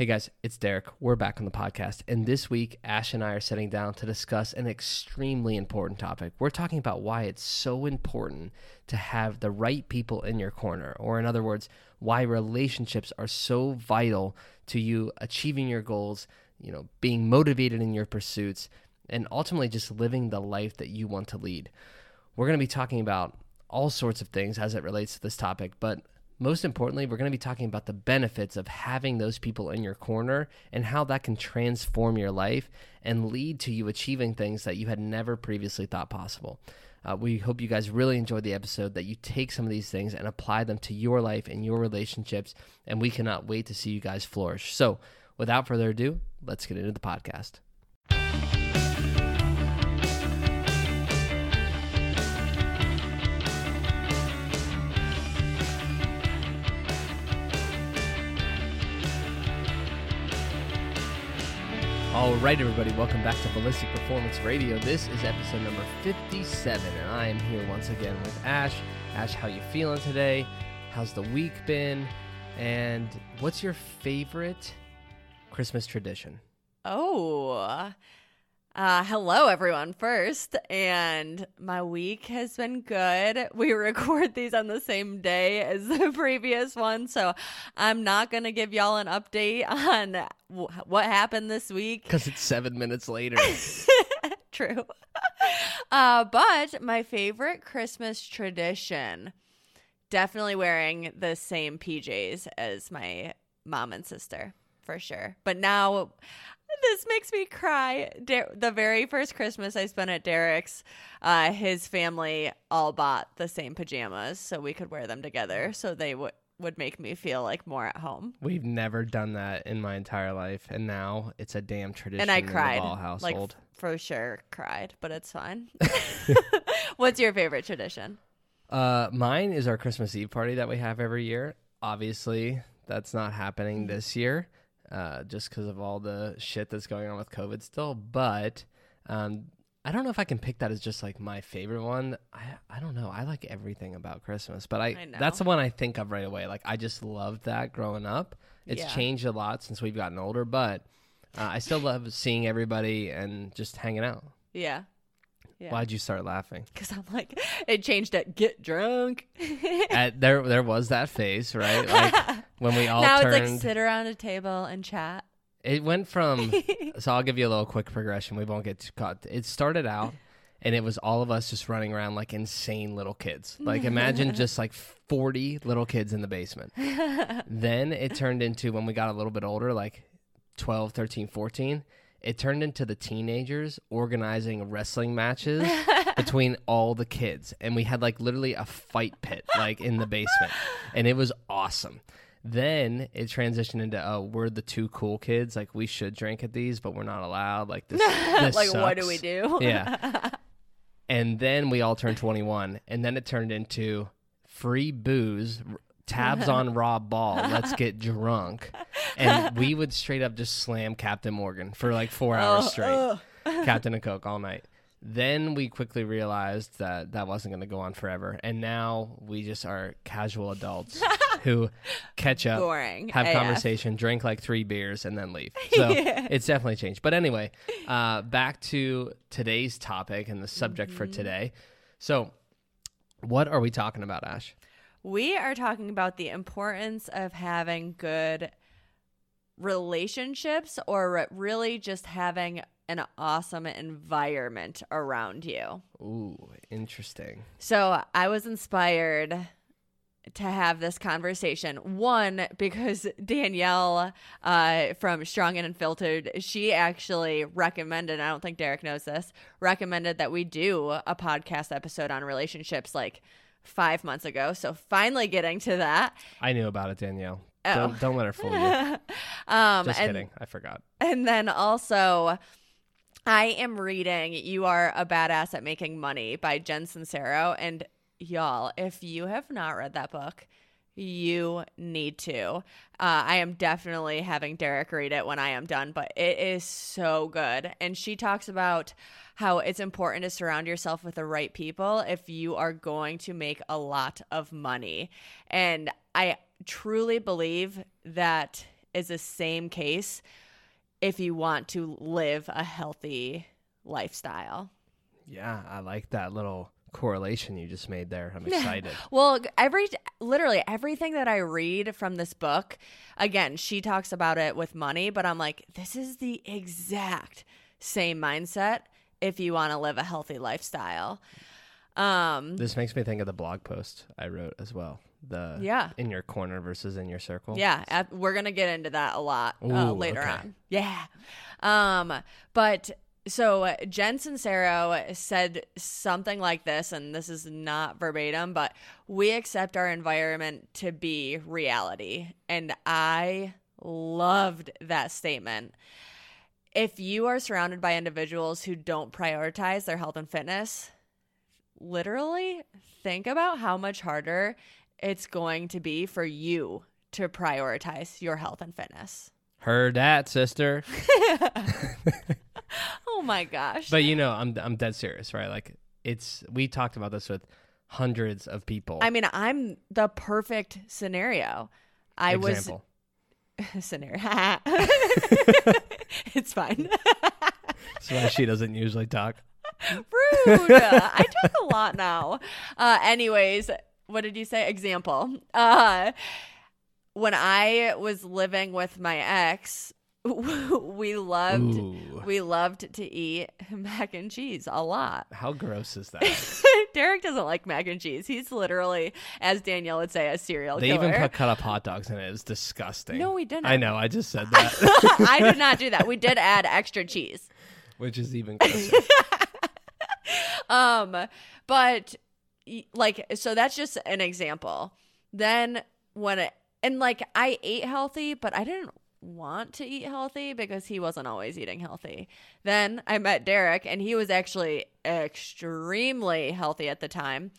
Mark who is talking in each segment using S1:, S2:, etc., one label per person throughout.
S1: Hey guys, it's Derek. We're back on the podcast. And this week, Ash and I are sitting down to discuss an extremely important topic. We're talking about why it's so important to have the right people in your corner, or in other words, why relationships are so vital to you achieving your goals, you know, being motivated in your pursuits, and ultimately just living the life that you want to lead. We're going to be talking about all sorts of things as it relates to this topic, but most importantly, we're going to be talking about the benefits of having those people in your corner and how that can transform your life and lead to you achieving things that you had never previously thought possible. Uh, we hope you guys really enjoyed the episode, that you take some of these things and apply them to your life and your relationships, and we cannot wait to see you guys flourish. So, without further ado, let's get into the podcast. All right, everybody, welcome back to Ballistic Performance Radio. This is episode number 57, and I am here once again with Ash. Ash, how you feeling today? How's the week been? And what's your favorite Christmas tradition?
S2: Oh, uh, hello, everyone, first. And my week has been good. We record these on the same day as the previous one. So I'm not going to give y'all an update on w- what happened this week.
S1: Because it's seven minutes later.
S2: True. Uh, but my favorite Christmas tradition definitely wearing the same PJs as my mom and sister for sure. But now this makes me cry. Der- the very first Christmas I spent at Derek's, uh, his family all bought the same pajamas so we could wear them together. So they would would make me feel like more at home.
S1: We've never done that in my entire life, and now it's a damn tradition.
S2: And I cried,
S1: the Ball household.
S2: like for sure, cried, but it's fine. What's your favorite tradition?
S1: Uh, mine is our Christmas Eve party that we have every year. Obviously, that's not happening this year, uh, just because of all the shit that's going on with COVID still. But um, I don't know if I can pick that as just like my favorite one. I I don't know. I like everything about Christmas, but I,
S2: I know.
S1: that's the one I think of right away. Like I just loved that growing up. It's
S2: Yeah.
S1: changed a lot since we've gotten older, but uh, I still love seeing everybody and just hanging out.
S2: Yeah. Yeah.
S1: Why'd you start laughing?
S2: Because I'm like, it changed at get drunk.
S1: At, there there was that phase, right? Like when we all
S2: now
S1: turned.
S2: it's like sit around a table and chat.
S1: It went from so I'll give you a little quick progression. We won't get too caught. It started out and it was all of us just running around like insane little kids. Like imagine just like 40 little kids in the basement. then it turned into when we got a little bit older like 12, 13, 14, it turned into the teenagers organizing wrestling matches between all the kids. And we had like literally a fight pit like in the basement. And it was awesome. Then it transitioned into oh we're the two cool kids. Like we should drink at these but we're not allowed. Like this, this
S2: like, what do we do?
S1: yeah. And then we all turned 21 and then it turned into free booze tabs on raw ball let's get drunk and we would straight up just slam captain morgan for like four hours
S2: Oh,
S1: straight
S2: ugh.
S1: captain and coke all night then we quickly realized that that wasn't going to go on forever and now we just are casual adults who catch up
S2: Boring.
S1: have
S2: AF.
S1: conversation, drink like three beers, and then leave. So it's definitely changed. But anyway, uh, back to today's topic and the subject for
S2: Mm-hmm.
S1: today. So, what are we talking about, Ash?
S2: We are talking about the importance of having good relationships or really just having an awesome environment around you.
S1: Ooh, interesting.
S2: So I was inspired to have this conversation. One, because Danielle uh, from Strong and Unfiltered, she actually recommended, I don't think Derek knows this, recommended that we do a podcast episode on relationships like five months ago. So finally getting to that.
S1: I knew about it, Danielle.
S2: Oh.
S1: Don't don't let her fool you.
S2: um,
S1: Just
S2: and,
S1: kidding. I forgot.
S2: And then also, I am reading You Are a Badass at Making Money by Jen Sincero. And y'all, if you have not read that book, you need to. Uh, I am definitely having Derek read it when I am done, but it is so good. And she talks about how it's important to surround yourself with the right people if you are going to make a lot of money. And I truly believe that is the same case if you want to live a healthy lifestyle.
S1: Yeah, I like that little correlation you just made there. I'm excited.
S2: Well, every literally everything that I read from this book, again, she talks about it with money, but I'm like, this is the exact same mindset if you want to live a healthy lifestyle. Um,
S1: this makes me think of the blog post I wrote as well. The
S2: Yeah.
S1: in your corner versus in your circle.
S2: Yeah, we're gonna get into that a lot uh, later
S1: okay.
S2: on. Yeah, um, but so uh, Jen Sincero said something like this, and this is not verbatim, but we accept our environment to be reality, and I loved that statement. If you are surrounded by individuals who don't prioritize their health and fitness, literally think about how much harder it's going to be for you to prioritize your health and fitness.
S1: Heard that, sister.
S2: Oh my gosh.
S1: but you know, I'm I'm dead serious, right? Like it's we talked about this with hundreds of people.
S2: I mean, I'm the perfect scenario. I
S1: Example.
S2: was scenario. it's fine.
S1: That's why she doesn't usually talk.
S2: Rude. I talk a lot now. Uh, anyways, what did you say? Example. Uh, when I was living with my ex, we loved
S1: Ooh.
S2: we loved to eat mac and cheese a lot.
S1: How gross is that?
S2: Derek doesn't like mac and cheese. He's literally, as Danielle would say, a serial
S1: they
S2: killer.
S1: even put cut up hot dogs in it. It's disgusting.
S2: No, we didn't.
S1: I know. I just said that,
S2: I did not do that. We did add extra cheese.
S1: which is even grosser.
S2: Um, but like, so that's just an example. Then when it, and like, I ate healthy, but I didn't want to eat healthy because he wasn't always eating healthy. Then I met Derek, and he was actually extremely healthy at the time.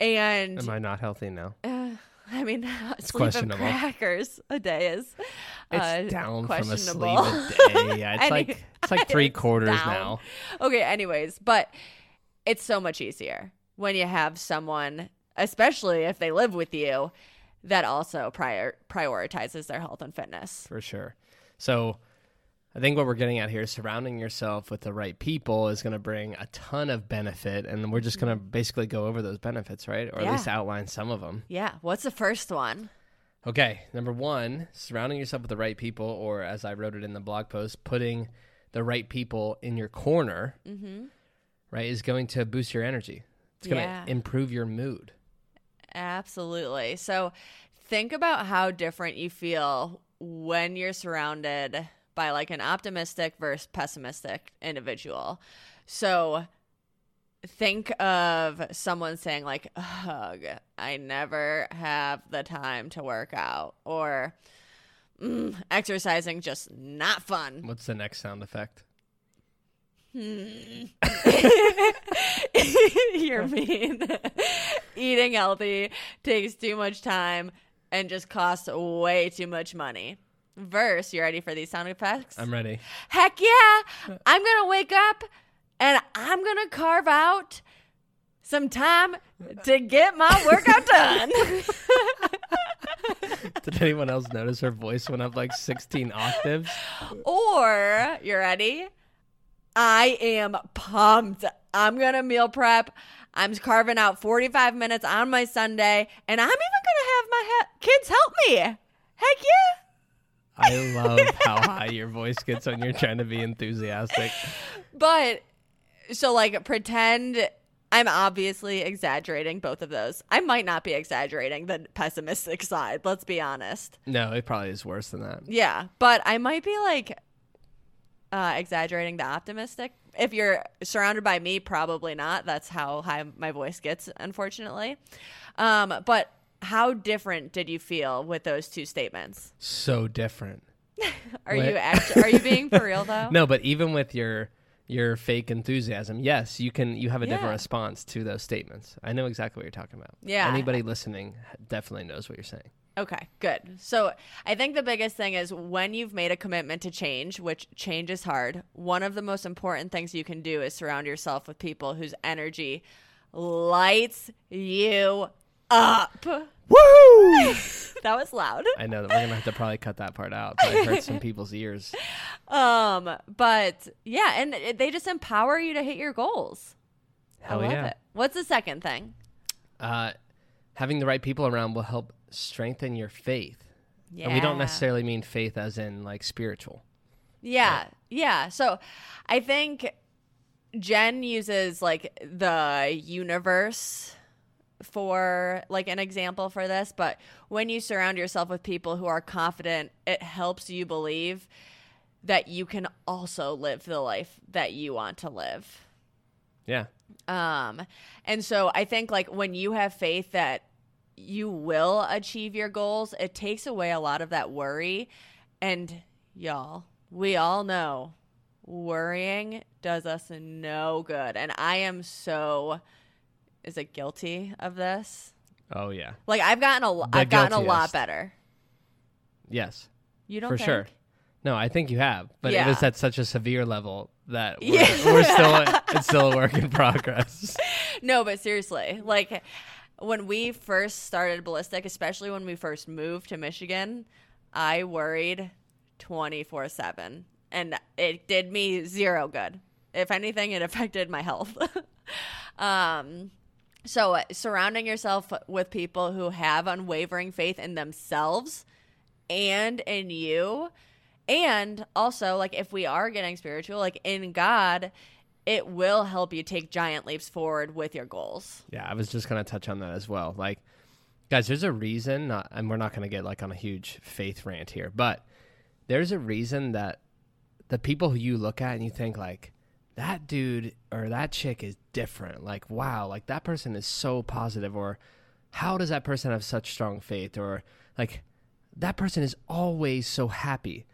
S2: And
S1: Am I not healthy now?
S2: Uh, I mean, sleeping
S1: questionable.
S2: crackers a day is
S1: It's
S2: uh,
S1: down from a sleep a day. Yeah, it's
S2: Any-
S1: like it's like three
S2: it's
S1: quarters
S2: down.
S1: now.
S2: okay, anyways, but it's so much easier when you have someone, especially if they live with you, that also prior prioritizes their health and fitness.
S1: for sure. So I think what we're getting at here is surrounding yourself with the right people is going to bring a ton of benefit. And we're just going to basically go over those benefits, right? Or at least outline some of them.
S2: Yeah. What's the first one?
S1: Okay. Number one, surrounding yourself with the right people, or as I wrote it in the blog post, putting the right people in your corner,
S2: Mm-hmm.
S1: right, is going to boost your energy. It's going to
S2: Yeah.
S1: improve your mood.
S2: Absolutely. So think about how different you feel when you're surrounded by like an optimistic versus pessimistic individual. So think of someone saying like ugh i never have the time to work out or mm, exercising just not fun
S1: What's the next sound effect?
S2: Hmm. You're mean. Eating healthy takes too much time and just costs way too much money. Verse, you ready for these sound effects?
S1: I'm ready.
S2: Heck yeah! I'm gonna wake up and I'm gonna carve out some time to get my workout done.
S1: Did anyone else notice her voice went up like 16 octaves?
S2: or, you ready? I am pumped. I'm going to meal prep. I'm carving out 45 minutes on my Sunday, and I'm even going to have my he- kids help me. Heck yeah.
S1: I love how high your voice gets when you're trying to be enthusiastic.
S2: But so, like, pretend I'm obviously exaggerating both of those. I might not be exaggerating the pessimistic side, let's be honest.
S1: No, it probably is worse than that.
S2: Yeah, but I might be like uh, exaggerating the optimistic. If you're surrounded by me, probably not. That's how high my voice gets, unfortunately. Um, but how different did you feel with those two statements?
S1: So different.
S2: Are
S1: What?
S2: you actually are you being for real though?
S1: No, but even with your your fake enthusiasm, yes, you can you have a different response to those statements. I know exactly what you're talking about.
S2: Yeah.
S1: Anybody listening definitely knows what you're saying.
S2: Okay, good. So I think the biggest thing is when you've made a commitment to change, which change is hard, one of the most important things you can do is surround yourself with people whose energy lights you up.
S1: Woo!
S2: that was loud.
S1: I know that we're gonna have to probably cut that part out. Probably hurt some people's ears.
S2: Um, but yeah, and they just empower you to hit your goals.
S1: Hell
S2: I love
S1: yeah.
S2: it. What's the second thing?
S1: Uh, having the right people around will help strengthen your faith.
S2: Yeah.
S1: And we don't necessarily mean faith as in like spiritual.
S2: Yeah, yeah. So I think Jen uses like the universe for like an example for this, but when you surround yourself with people who are confident, it helps you believe that you can also live the life that you want to live.
S1: Yeah.
S2: Um, and so I think like when you have faith that you will achieve your goals, it takes away a lot of that worry. And y'all, we all know worrying does us no good. And I am so is it guilty of this?
S1: Oh yeah.
S2: Like I've gotten a
S1: The
S2: I've gotten a lot better.
S1: Yes.
S2: You don't
S1: for
S2: think?
S1: sure. No, I think you have, but
S2: Yeah.
S1: it was at such a severe level that we're,
S2: Yeah.
S1: we're still it's still a work in progress.
S2: No, but seriously, like when we first started ballistic, especially when we first moved to Michigan, I worried 24 7 and it did me zero good. If anything, it affected my health. um, so surrounding yourself with people who have unwavering faith in themselves and in you and also like if we are getting spiritual like in god it will help you take giant leaps forward with your goals
S1: Yeah, I was just gonna touch on that as well. Like, guys, there's a reason, not, and we're not gonna get like on a huge faith rant here, but there's a reason that the people who you look at and you think like that dude or that chick is different. Like, wow, like that person is so positive, or how does that person have such strong faith, or like that person is always so happy.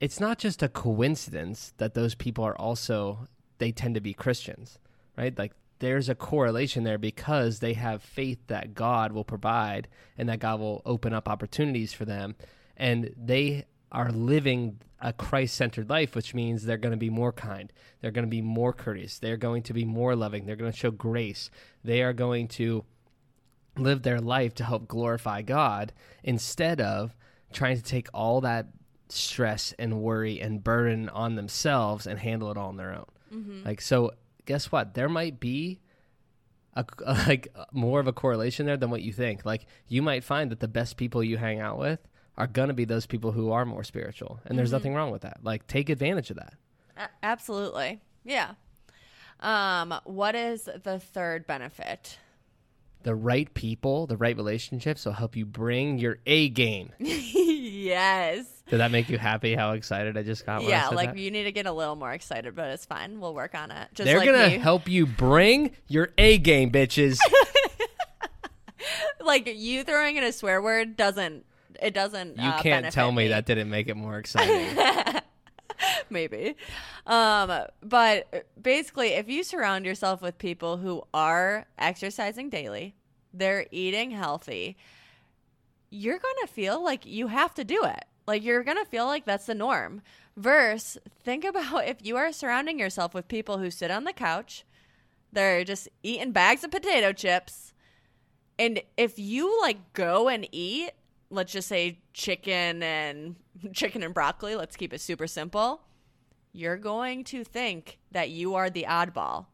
S1: It's not just a coincidence that those people are also they tend to be Christians, right? Like there's a correlation there because they have faith that God will provide and that God will open up opportunities for them and they are living a Christ-centered life which means they're going to be more kind, they're going to be more courteous, they're going to be more loving, they're going to show grace. They are going to live their life to help glorify God instead of trying to take all that stress and worry and burden on themselves and handle it all on their own. Like so guess what? There might be a, like more of a correlation there than what you think. Like you might find that the best people you hang out with are going to be those people who are more spiritual. And there's nothing wrong with that. Like take advantage of that.
S2: A- absolutely yeah um what is the third benefit
S1: The right people, the right relationships will help you bring your A game.
S2: yes
S1: Did that make you happy how excited I just got
S2: yeah like
S1: that?
S2: you need to get a little more excited but it's fine we'll work on it just
S1: They're
S2: like
S1: gonna
S2: me.
S1: help you bring your A game, bitches.
S2: like you throwing in a swear word doesn't it doesn't
S1: You
S2: uh,
S1: can't tell
S2: benefit
S1: me that didn't make it more exciting.
S2: maybe um but basically if you surround yourself with people who are exercising daily they're eating healthy you're gonna feel like you have to do it like you're gonna feel like that's the norm. Verse think about if you are surrounding yourself with people who sit on the couch they're just eating bags of potato chips and if you like go and eat let's just say chicken and chicken and broccoli let's keep it super simple you're going to think that you are the oddball.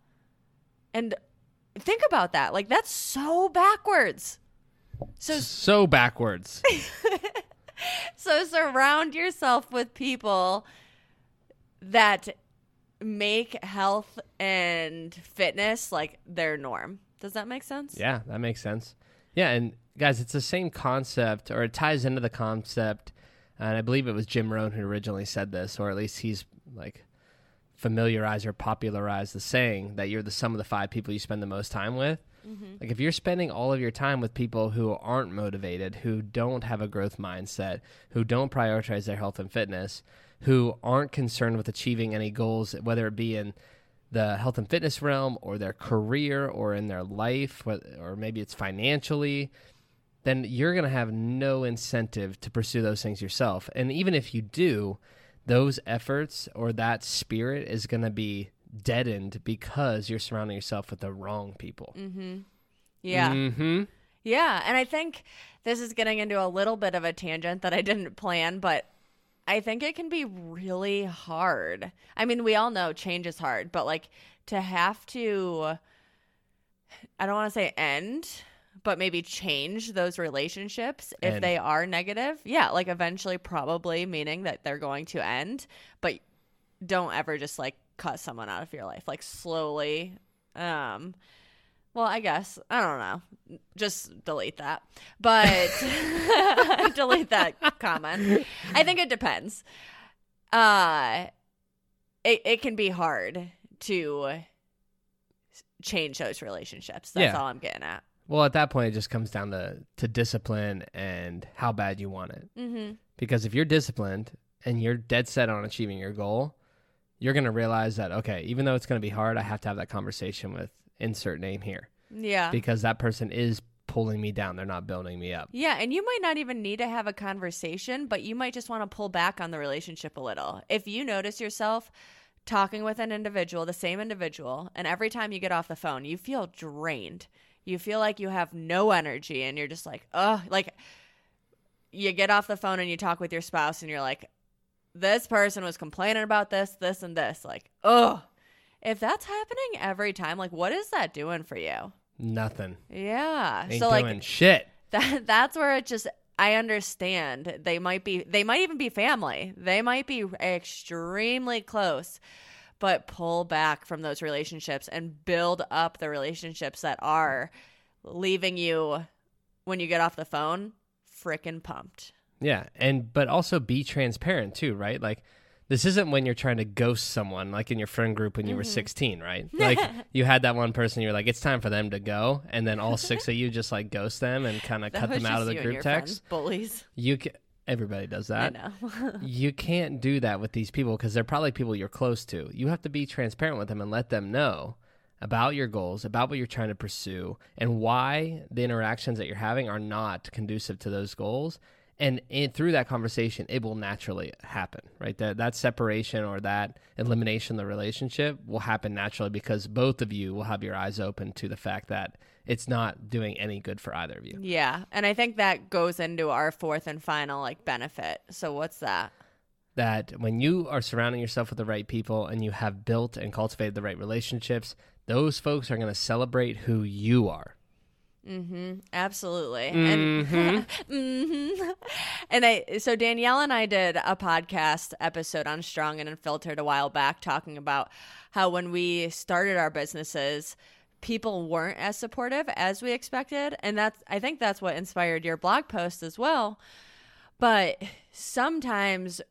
S2: And think about that. Like that's so backwards. So
S1: so backwards.
S2: so surround yourself with people that make health and fitness like their norm does that make sense
S1: Yeah, that makes sense. Yeah, and guys, it's the same concept, or it ties into the concept. And I believe it was Jim Rohn who originally said this, or at least he's like familiarized or popularized the saying that you're the sum of the five people you spend the most time with. Mm-hmm. Like if you're spending all of your time with people who aren't motivated, who don't have a growth mindset, who don't prioritize their health and fitness, who aren't concerned with achieving any goals, whether it be in the health and fitness realm or their career or in their life or maybe it's financially then you're going to have no incentive to pursue those things yourself. And even if you do those efforts or that spirit is going to be deadened because you're surrounding yourself with the wrong people Mm-hmm.
S2: yeah
S1: Mm-hmm.
S2: Yeah, and I think this is getting into a little bit of a tangent that I didn't plan, but I think it can be really hard. I mean, we all know change is hard, but like to have to I don't want to say end, but maybe change those relationships if
S1: End.
S2: they are negative. Yeah, like eventually probably meaning that they're going to end, but don't ever just like cut someone out of your life. Like slowly um well, I guess I don't know. Just delete that, but delete that comment. I think it depends. Uh, it it can be hard to change those relationships. That's
S1: Yeah.
S2: all I'm getting at.
S1: Well, at that point, it just comes down to to discipline and how bad you want it.
S2: Mm-hmm.
S1: Because if you're disciplined and you're dead set on achieving your goal, you're going to realize that okay, even though it's going to be hard, I have to have that conversation with insert name here
S2: Yeah.
S1: because that person is pulling me down. They're not building me up.
S2: Yeah, and you might not even need to have a conversation, but you might just want to pull back on the relationship a little. If you notice yourself talking with an individual, the same individual, and every time you get off the phone, you feel drained. You feel like you have no energy and you're just like, oh, like you get off the phone and you talk with your spouse and you're like, this person was complaining about this, this and this. Like, "Ugh." If that's happening every time, like what is that doing for you?
S1: Nothing.
S2: Yeah.
S1: Ain't
S2: so like
S1: shit.
S2: that that's where it just I understand they might be they might even be family. They might be extremely close. But pull back from those relationships and build up the relationships that are leaving you when you get off the phone freaking pumped.
S1: Yeah, and but also be transparent too, right? Like this isn't when you're trying to ghost someone like in your friend group when you were mm-hmm. 16, right? Like you had that one person you're like it's time for them to go and then all six of you just like ghost them and kind of cut them out of the group text.
S2: friends, bullies.
S1: You can, everybody does that.
S2: I know.
S1: you can't do that with these people because they're probably people you're close to. You have to be transparent with them and let them know about your goals, about what you're trying to pursue, and why the interactions that you're having are not conducive to those goals. And in, through that conversation, it will naturally happen, right? That that separation or that elimination of the relationship will happen naturally because both of you will have your eyes open to the fact that it's not doing any good for either of you.
S2: yeah. And I think that goes into our fourth and final like benefit. So what's that?
S1: that when you are surrounding yourself with the right people and you have built and cultivated the right relationships, those folks are going to celebrate who you are.
S2: Mm-hmm. Absolutely.
S1: Mhm.
S2: And Mhm. and I so Danielle and I did a podcast episode on Strong and Unfiltered a while back talking about how when we started our businesses, people weren't as supportive as we expected. And that's I think that's what inspired your blog post as well. But sometimes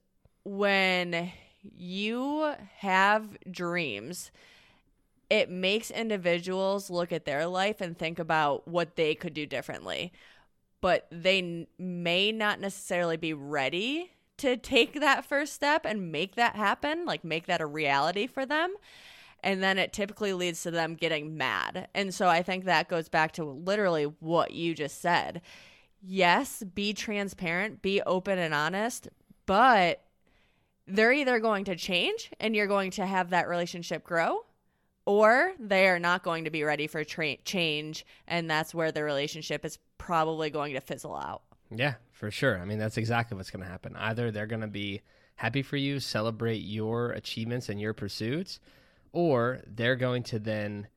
S2: when you have dreams it makes individuals look at their life and think about what they could do differently. But they n- may not necessarily be ready to take that first step and make that happen, like make that a reality for them. And then it typically leads to them getting mad. And so I think that goes back to literally what you just said. Yes, be transparent, be open and honest, but they're either going to change and you're going to have that relationship grow or they are not going to be ready for tra- change and that's where the relationship is probably going to fizzle out
S1: Yeah, for sure. I mean, that's exactly what's going to happen. Either they're going to be happy for you, celebrate your achievements and your pursuits, or they're going to then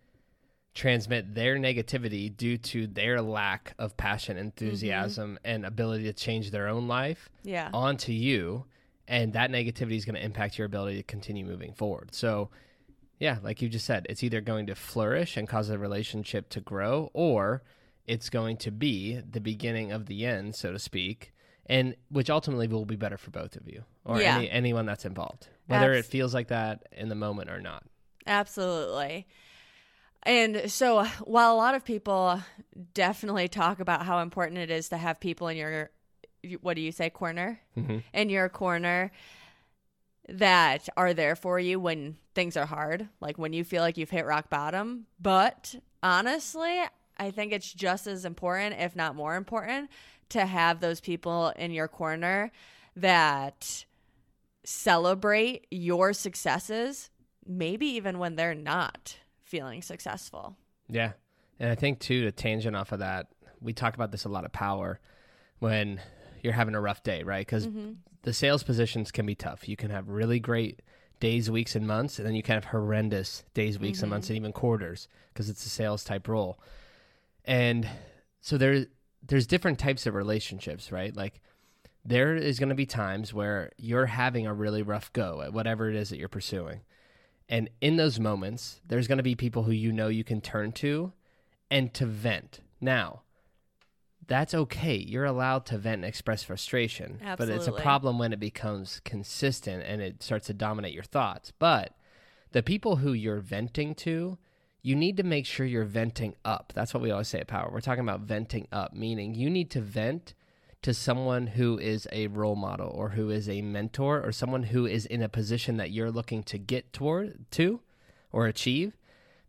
S1: transmit their negativity due to their lack of passion, enthusiasm, mm-hmm. and ability to change their own life
S2: yeah
S1: onto you and that negativity is going to impact your ability to continue moving forward so yeah like you just said it's either going to flourish and cause a relationship to grow or it's going to be the beginning of the end so to speak and which ultimately will be better for both of you or
S2: Yeah.
S1: any, anyone that's involved whether it feels like that in the moment or not.
S2: Absolutely. And so while a lot of people definitely talk about how important it is to have people in your what do you say corner?
S1: Hmm
S2: in your corner that are there for you when things are hard, like when you feel like you've hit rock bottom. But honestly, I think it's just as important, if not more important, to have those people in your corner that celebrate your successes, maybe even when they're not feeling successful.
S1: Yeah. And I think too to tangent off of that, we talk about this a lot of power when you're having a rough day, right? Because
S2: Mm-hmm.
S1: The sales positions can be tough. You can have really great days, weeks, and months, and then you can have horrendous days, weeks, and months, mm-hmm. and even quarters because it's a sales type role. And so there, there's different types of relationships, right? Like there is going to be times where you're having a really rough go at whatever it is that you're pursuing. And in those moments, there's going to be people who you know you can turn to and to vent. Now, that's okay. You're allowed to vent and express frustration. But it's a problem when it becomes consistent and it starts to dominate your thoughts. But the people who you're venting to, you need to make sure you're venting up. That's what we always say at Power. We're talking about venting up, meaning you need to vent to someone who is a role model or who is a mentor or someone who is in a position that you're looking to get toward to or achieve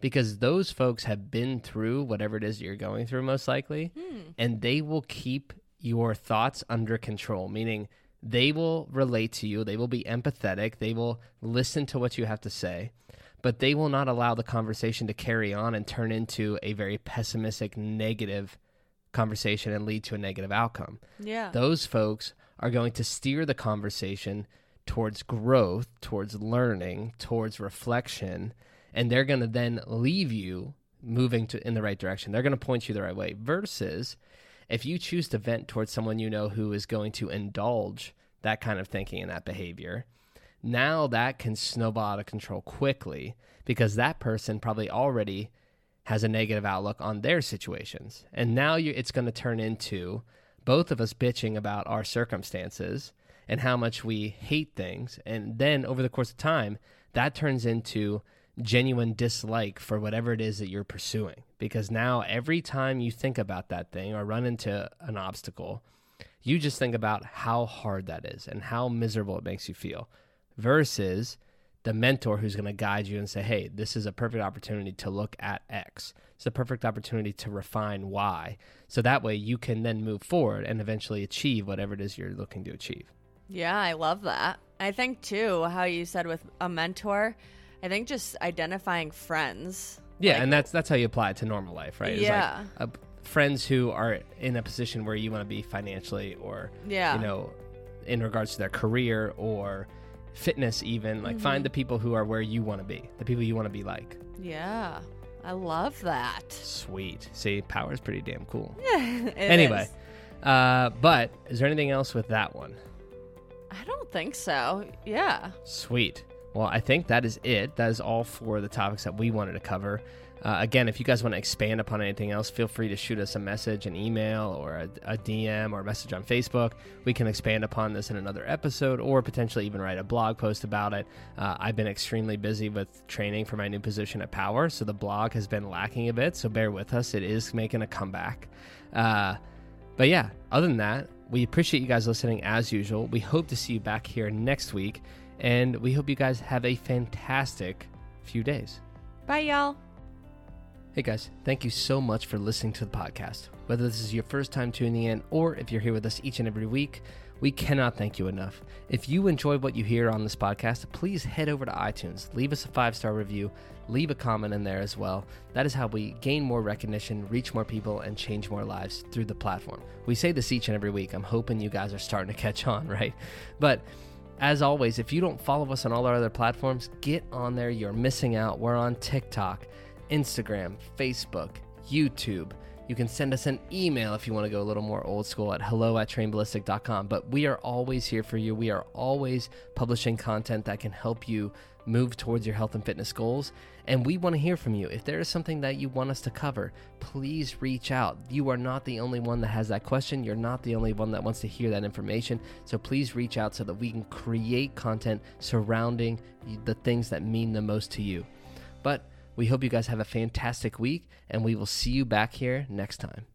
S1: because those folks have been through whatever it is you're going through most likely hmm. and they will keep your thoughts under control meaning they will relate to you they will be empathetic they will listen to what you have to say but they will not allow the conversation to carry on and turn into a very pessimistic negative conversation and lead to a negative outcome
S2: Yeah.
S1: those folks are going to steer the conversation towards growth, towards learning, towards reflection, and they're going to then leave you moving to in the right direction. They're going to point you the right way. Versus if you choose to vent towards someone you know who is going to indulge that kind of thinking and that behavior, now that can snowball out of control quickly because that person probably already has a negative outlook on their situations. And now you, it's going to turn into both of us bitching about our circumstances and how much we hate things. And then over the course of time, that turns into genuine dislike for whatever it is that you're pursuing. Because now every time you think about that thing or run into an obstacle, you just think about how hard that is and how miserable it makes you feel versus the mentor who's going to guide you and say, hey, this is a perfect opportunity to look at X. It's a perfect opportunity to refine Y. So that way you can then move forward and eventually achieve whatever it is you're looking to achieve.
S2: Yeah, I love that. I think too how you said with a mentor. I think just identifying friends.
S1: Yeah,
S2: Like-
S1: and that's that's how you apply it to normal life, right? It's
S2: Yeah.
S1: Like, uh, friends who are in a position where you want to be financially or
S2: Yeah.
S1: you know, in regards to their career or fitness even, like find the people who are where you want to be, the people you want to be like.
S2: Yeah. I love that.
S1: Sweet. See, power is pretty damn cool. Anyway, uh, but is there anything else with that one?
S2: I don't think so. Yeah.
S1: Sweet. Well, I think that is it. That is all for the topics that we wanted to cover. Uh, again, if you guys want to expand upon anything else, feel free to shoot us a message, an email, or a, a DM or a message on Facebook. We can expand upon this in another episode or potentially even write a blog post about it. Uh, I've been extremely busy with training for my new position at Power, so the blog has been lacking a bit, so bear with us. It is making a comeback. Uh, but yeah, other than that, we appreciate you guys listening as usual. We hope to see you back here next week, and we hope you guys have a fantastic few days.
S2: Bye, y'all.
S1: Hey guys, thank you so much for listening to the podcast. Whether this is your first time tuning in or if you're here with us each and every week, we cannot thank you enough. If you enjoy what you hear on this podcast, please head over to iTunes, leave us a five star review, leave a comment in there as well. That is how we gain more recognition, reach more people, and change more lives through the platform. We say this each and every week. I'm hoping you guys are starting to catch on, right? But as always, if you don't follow us on all our other platforms, get on there. You're missing out. We're on TikTok, Instagram, Facebook, YouTube. You can send us an email if you want to go a little more old school at hello at trainballistic.com. But we are always here for you. We are always publishing content that can help you move towards your health and fitness goals. And we want to hear from you. If there is something that you want us to cover, please reach out. You are not the only one that has that question. You're not the only one that wants to hear that information. So please reach out so that we can create content surrounding the things that mean the most to you. But we hope you guys have a fantastic week, and we will see you back here next time.